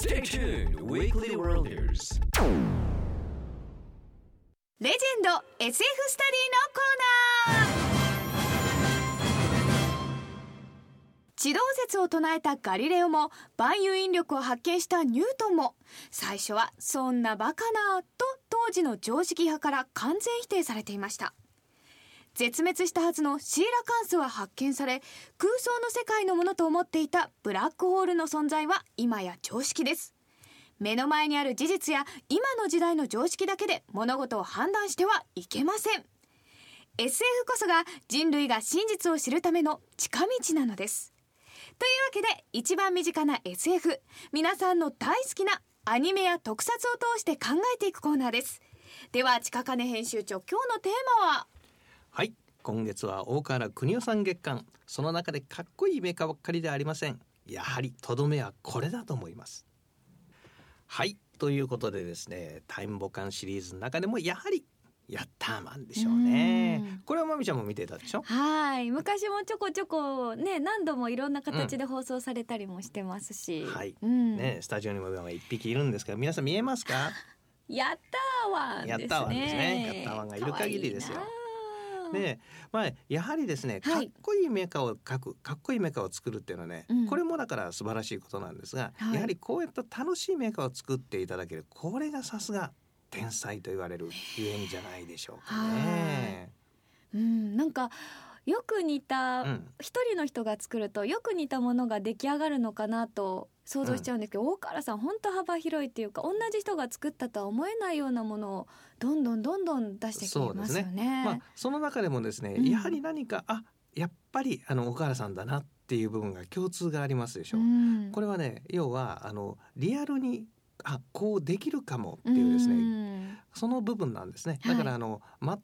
Stay tuned, Weekly Worlders. レジェンド SF スタディのコーナー地動説を唱えたガリレオも万有引力を発見したニュートンも最初はそんなバカなと当時の常識派から完全否定されていました絶滅したはずのシーラカンスは発見され空想の世界のものと思っていたブラックホールの存在は今や常識です。目の前にある事実や今の時代の常識だけで物事を判断してはいけません。SF こそが人類が真実を知るための近道なのです。というわけで一番身近な SF 皆さんの大好きなアニメや特撮を通して考えていくコーナーです。では近金編集長今日のテーマは？はい。今月は大河原邦夫さん月間。その中でかっこいいメカばっかりではありません。やはりとどめはこれだと思います。はい。ということでですねタイムボカンシリーズの中でもやはりヤッターマンでしょうね。うん。これはまみちゃんも見てたでしょ？はい。昔もちょこちょこね何度もいろんな形で放送されたりもしてますし、はい。うん。ねスタジオにも今一匹いるんですけど皆さん見えますか？やったーワンですね。やったーワンですね。やったーワンがいる限りですよ。可愛いなねまあやはりですねかっはいこいいメカを描くかっこいいメカを作るっていうのはね、うん。これもだから素晴らしいことなんですが、はい。やはりこうやって楽しいメカを作っていただけるこれがさすが天才と言われるゆえんじゃないでしょうかね。うんなんかよく似たうん一人の人が作るとよく似たものが出来上がるのかなと想像しちゃうんですけど、大河原さん本当幅広いっていうか同じ人が作ったとは思えないようなものをどんどんどんどん出してきますよね。まあその中でもですね、うんやはり何かあやっぱりあの岡原さんだなっていう部分が共通がありますでしょう。うんこれはね要はあのリアルにあこうできるかもっていうですね、うんその部分なんですね。はいだからあの、全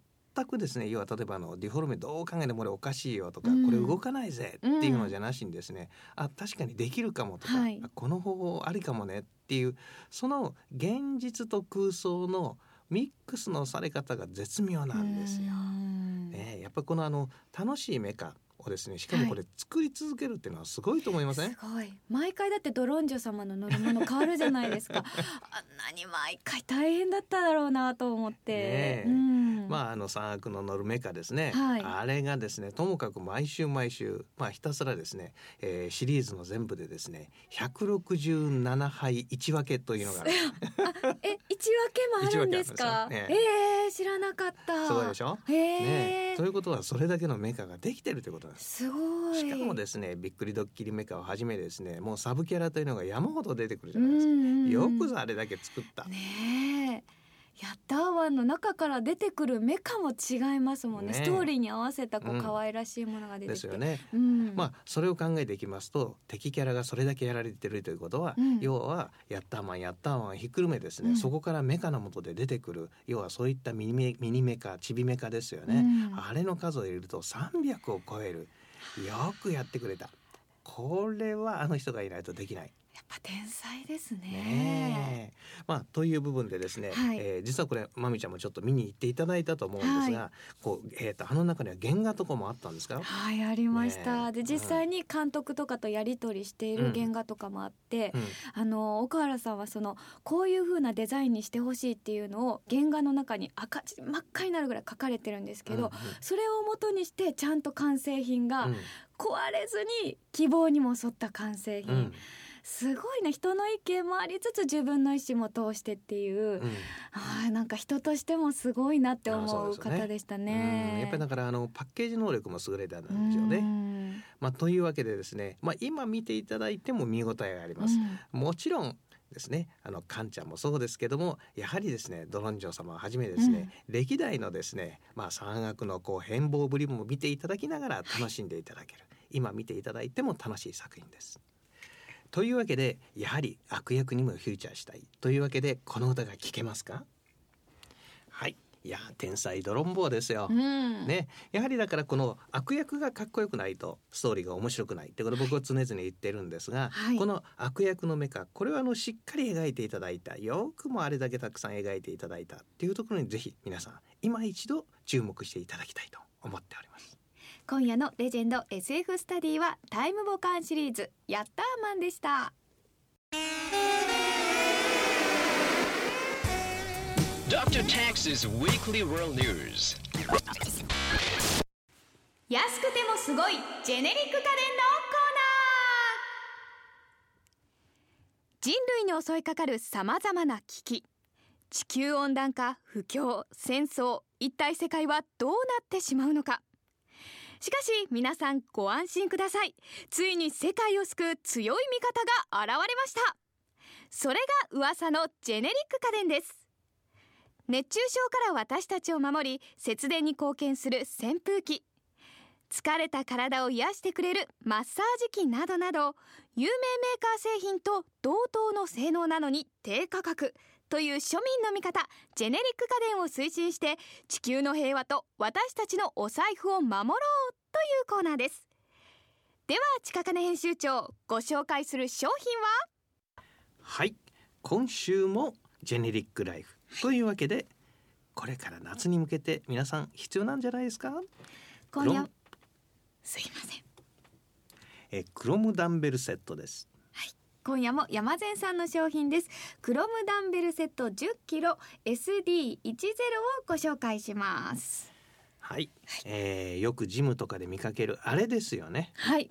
くですね要は例えばあのディフォルメどう考えてもこれおかしいよとか、うん。これ動かないぜっていうのじゃなしにですね、あ確かにできるかもとか、はい。あこの方法ありかもねっていうその現実と空想のミックスのされ方が絶妙なんですよ。うん。ね、やっぱりこのあの楽しいメカをですね。しかもこれ作り続けるっていうのはすごいと思いません、すごい。毎回だってドロンジョ様の乗り物変わるじゃないですか。あんなに毎回大変だっただろうなと思って、ねえ。うん。まああの三悪の乗るメカですね、はい。あれがですねともかく毎週毎週まあひたすらですね、えーシリーズの全部でですね167杯1分けというのがえもあるんですか？一分けあるんですよ。えー、知らなかった。すごいでしょ、へえ、ね、ということはそれだけのメカができてるということなんです。すごい。しかもですねびっくりドッキリメカをはじめですねもうサブキャラというのが山ほど出てくるじゃないですか、よくぞあれだけ作った、ねえヤッターワンの中から出てくるメカも違いますもんね。ねえ。ストーリーに合わせたこううん。可愛らしいものが出てきて、ですよね。うん、まあそれを考えていきますと敵キャラがそれだけやられてるということは、うん。要はヤッターマンヤッターマンをひっくるめですね、うん。そこからメカの元で出てくる要はそういったミニメミニメカチビメカですよね、うん。あれの数を入れると300を超える。よくやってくれた。これはあの人がいないとできない。やっぱ天才ですね。ねえ。まあという部分でですね、はい。えー実はこれまみちゃんもちょっと見に行っていただいたと思うんですが、はこうえー、とあの中には原画とかもあったんですか？はいありました、でねえ。実際に監督とかとやり取りしている原画とかもあって、うん。あの岡原さんはそのこういう風なデザインにしてほしいっていうのを原画の中に赤字真っ赤になるぐらい書かれてるんですけど、うんうん。それを元にしてちゃんと完成品がうん。壊れずに希望にも沿った完成品、うんすごいね人の意見もありつつ自分の意思も通してっていう、うんあーなんか人としてもすごいなって思う方でしたうんね。やっぱりだからあのパッケージ能力も優れたんでうんすよね。うんまあ、というわけでですね、まあ、今見ていただいても見応えがあります。もちろんですねあのカンちゃんもそうですけどもやはりですねドロンジョ様をはじめですね、歴代のですねまあ山岳のこう変貌ぶりも見ていただきながら楽しんでいただける、今見ていただいても楽しい作品です。というわけでやはり悪役にもフューチャーしたい。というわけでこの歌が聴けますか？はい。いや天才ドロンボーですよ。うん。ね、やはりだからこの悪役がかっこよくないとストーリーが面白くない。ってこれ僕は常々言ってるんですが、はい。この悪役のメカこれはあのしっかり描いていただいた。よくもあれだけたくさん描いていただいた。っていうところにぜひ皆さん今一度注目していただきたいと思っております。今夜のレジェンド SF スタディはタイムボカンシリーズヤッターマンでした Dr. Tax's Weekly World News. 安くてもすごいジェネリック家電のコーナー人類に襲いかかるさまざまな危機地球温暖化不況戦争一体世界はどうなってしまうのかしかし皆さんご安心ください。ついに世界を救う強い味方が現れました。それが噂のジェネリック家電です。熱中症から私たちを守り節電に貢献する扇風機。疲れた体を癒してくれるマッサージ機などなど有名メーカー製品と同等の性能なのに低価格。という庶民の味方ジェネリック家電を推進して地球の平和と私たちのお財布を守ろう。いうコーナーです。では近金編集長ご紹介する商品は？はい。今週もジェネリックライフというわけでこれから夏に向けて皆さん必要なんじゃないですか？今夜。すいません。えクロムダンベルセットです。今夜も山善さんの商品です。クロムダンベルセット 10kg SD10 をご紹介しますはい、えーよくジムとかで見かけるあれですよね。はい。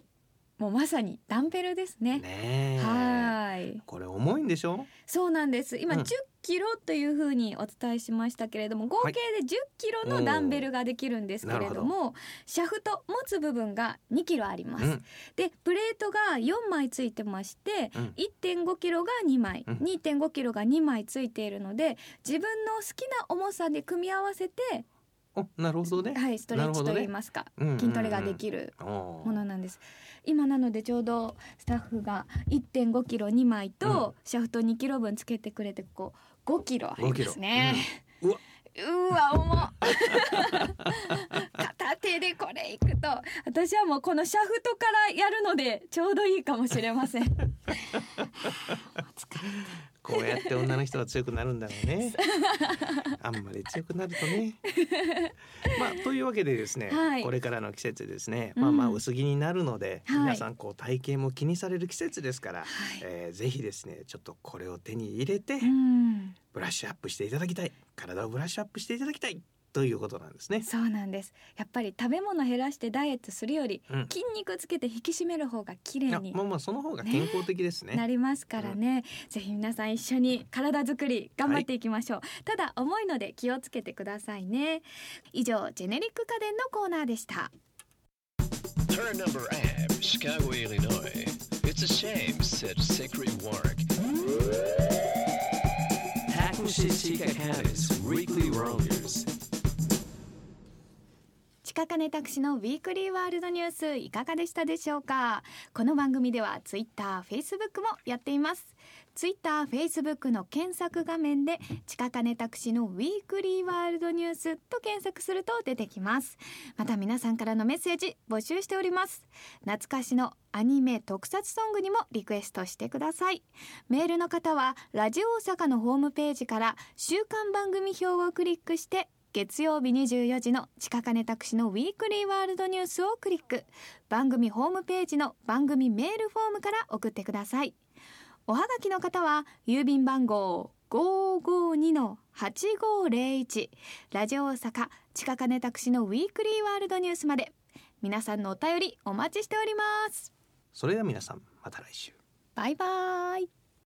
もうまさにダンベルですね。ねえ。はい。これ重いんでしょ？そうなんです。今うん。10キロというふうにお伝えしましたけれども合計で10キロのダンベルができるんですけれどもシャフト持つ部分が2キロあります、うん。でプレートが4枚ついてまして、うん。1.5キロが2枚、うん。2.5キロが2枚ついているので自分の好きな重さで組み合わせて、おなるほどね。はい、ストレッチとなるほどね。いいますか、うんうんうん。筋トレができるおもーのなんです。今なのでちょうどスタッフが1.5キロ2枚とシャフト2キロ分つけてくれてこう5キロありますね、5キロ。うん。うわ。うわ重っ。片手でこれいくと私はもうこのシャフトからやるのでちょうどいいかもしれません こうやって女の人は強くなるんだろうね。あんまり強くなるとね。まあというわけでですね、はい。これからの季節ですね、うん。まあまあ薄着になるので、はい。皆さんこう体型も気にされる季節ですから、はい。えーぜひですねちょっとこれを手に入れて、うん。ブラッシュアップしていただきたい。体をブラッシュアップしていただきたいということなんですね。そうなんです。やっぱり食べ物減らしてダイエットするより、うん。筋肉つけて引き締める方が綺麗にまあまあその方が健康的ですね。なりますからね、ぜひ皆さん一緒に体作り頑張っていきましょう、ただ重いので気をつけてくださいね。以上ジェネリック家電のコーナーでした。Turn number Ab, Chicago, Illinois. It's a shame, said Secret Warwick. Takushi Chika Cannis Weekly World News. 近金拓司のウィークリーワールドニュースいかがでしたでしょうか？この番組ではツイッター、フェイスブックもやっています。ツイッター、フェイスブックの検索画面で近金拓司のウィークリーワールドニュースと検索すると出てきます。また皆さんからのメッセージ募集しております。懐かしのアニメ特撮ソングにもリクエストしてください。メールの方はラジオ大阪のホームページから週間番組表をクリックして月曜日24時の近金拓司のウィークリーワールドニュースをクリック。番組ホームページの番組メールフォームから送ってください。おはがきの方は郵便番号552-8501ラジオ大阪近金拓司のウィークリーワールドニュースまで。皆さんのお便りお待ちしております。それでは皆さんまた来週。バイバイ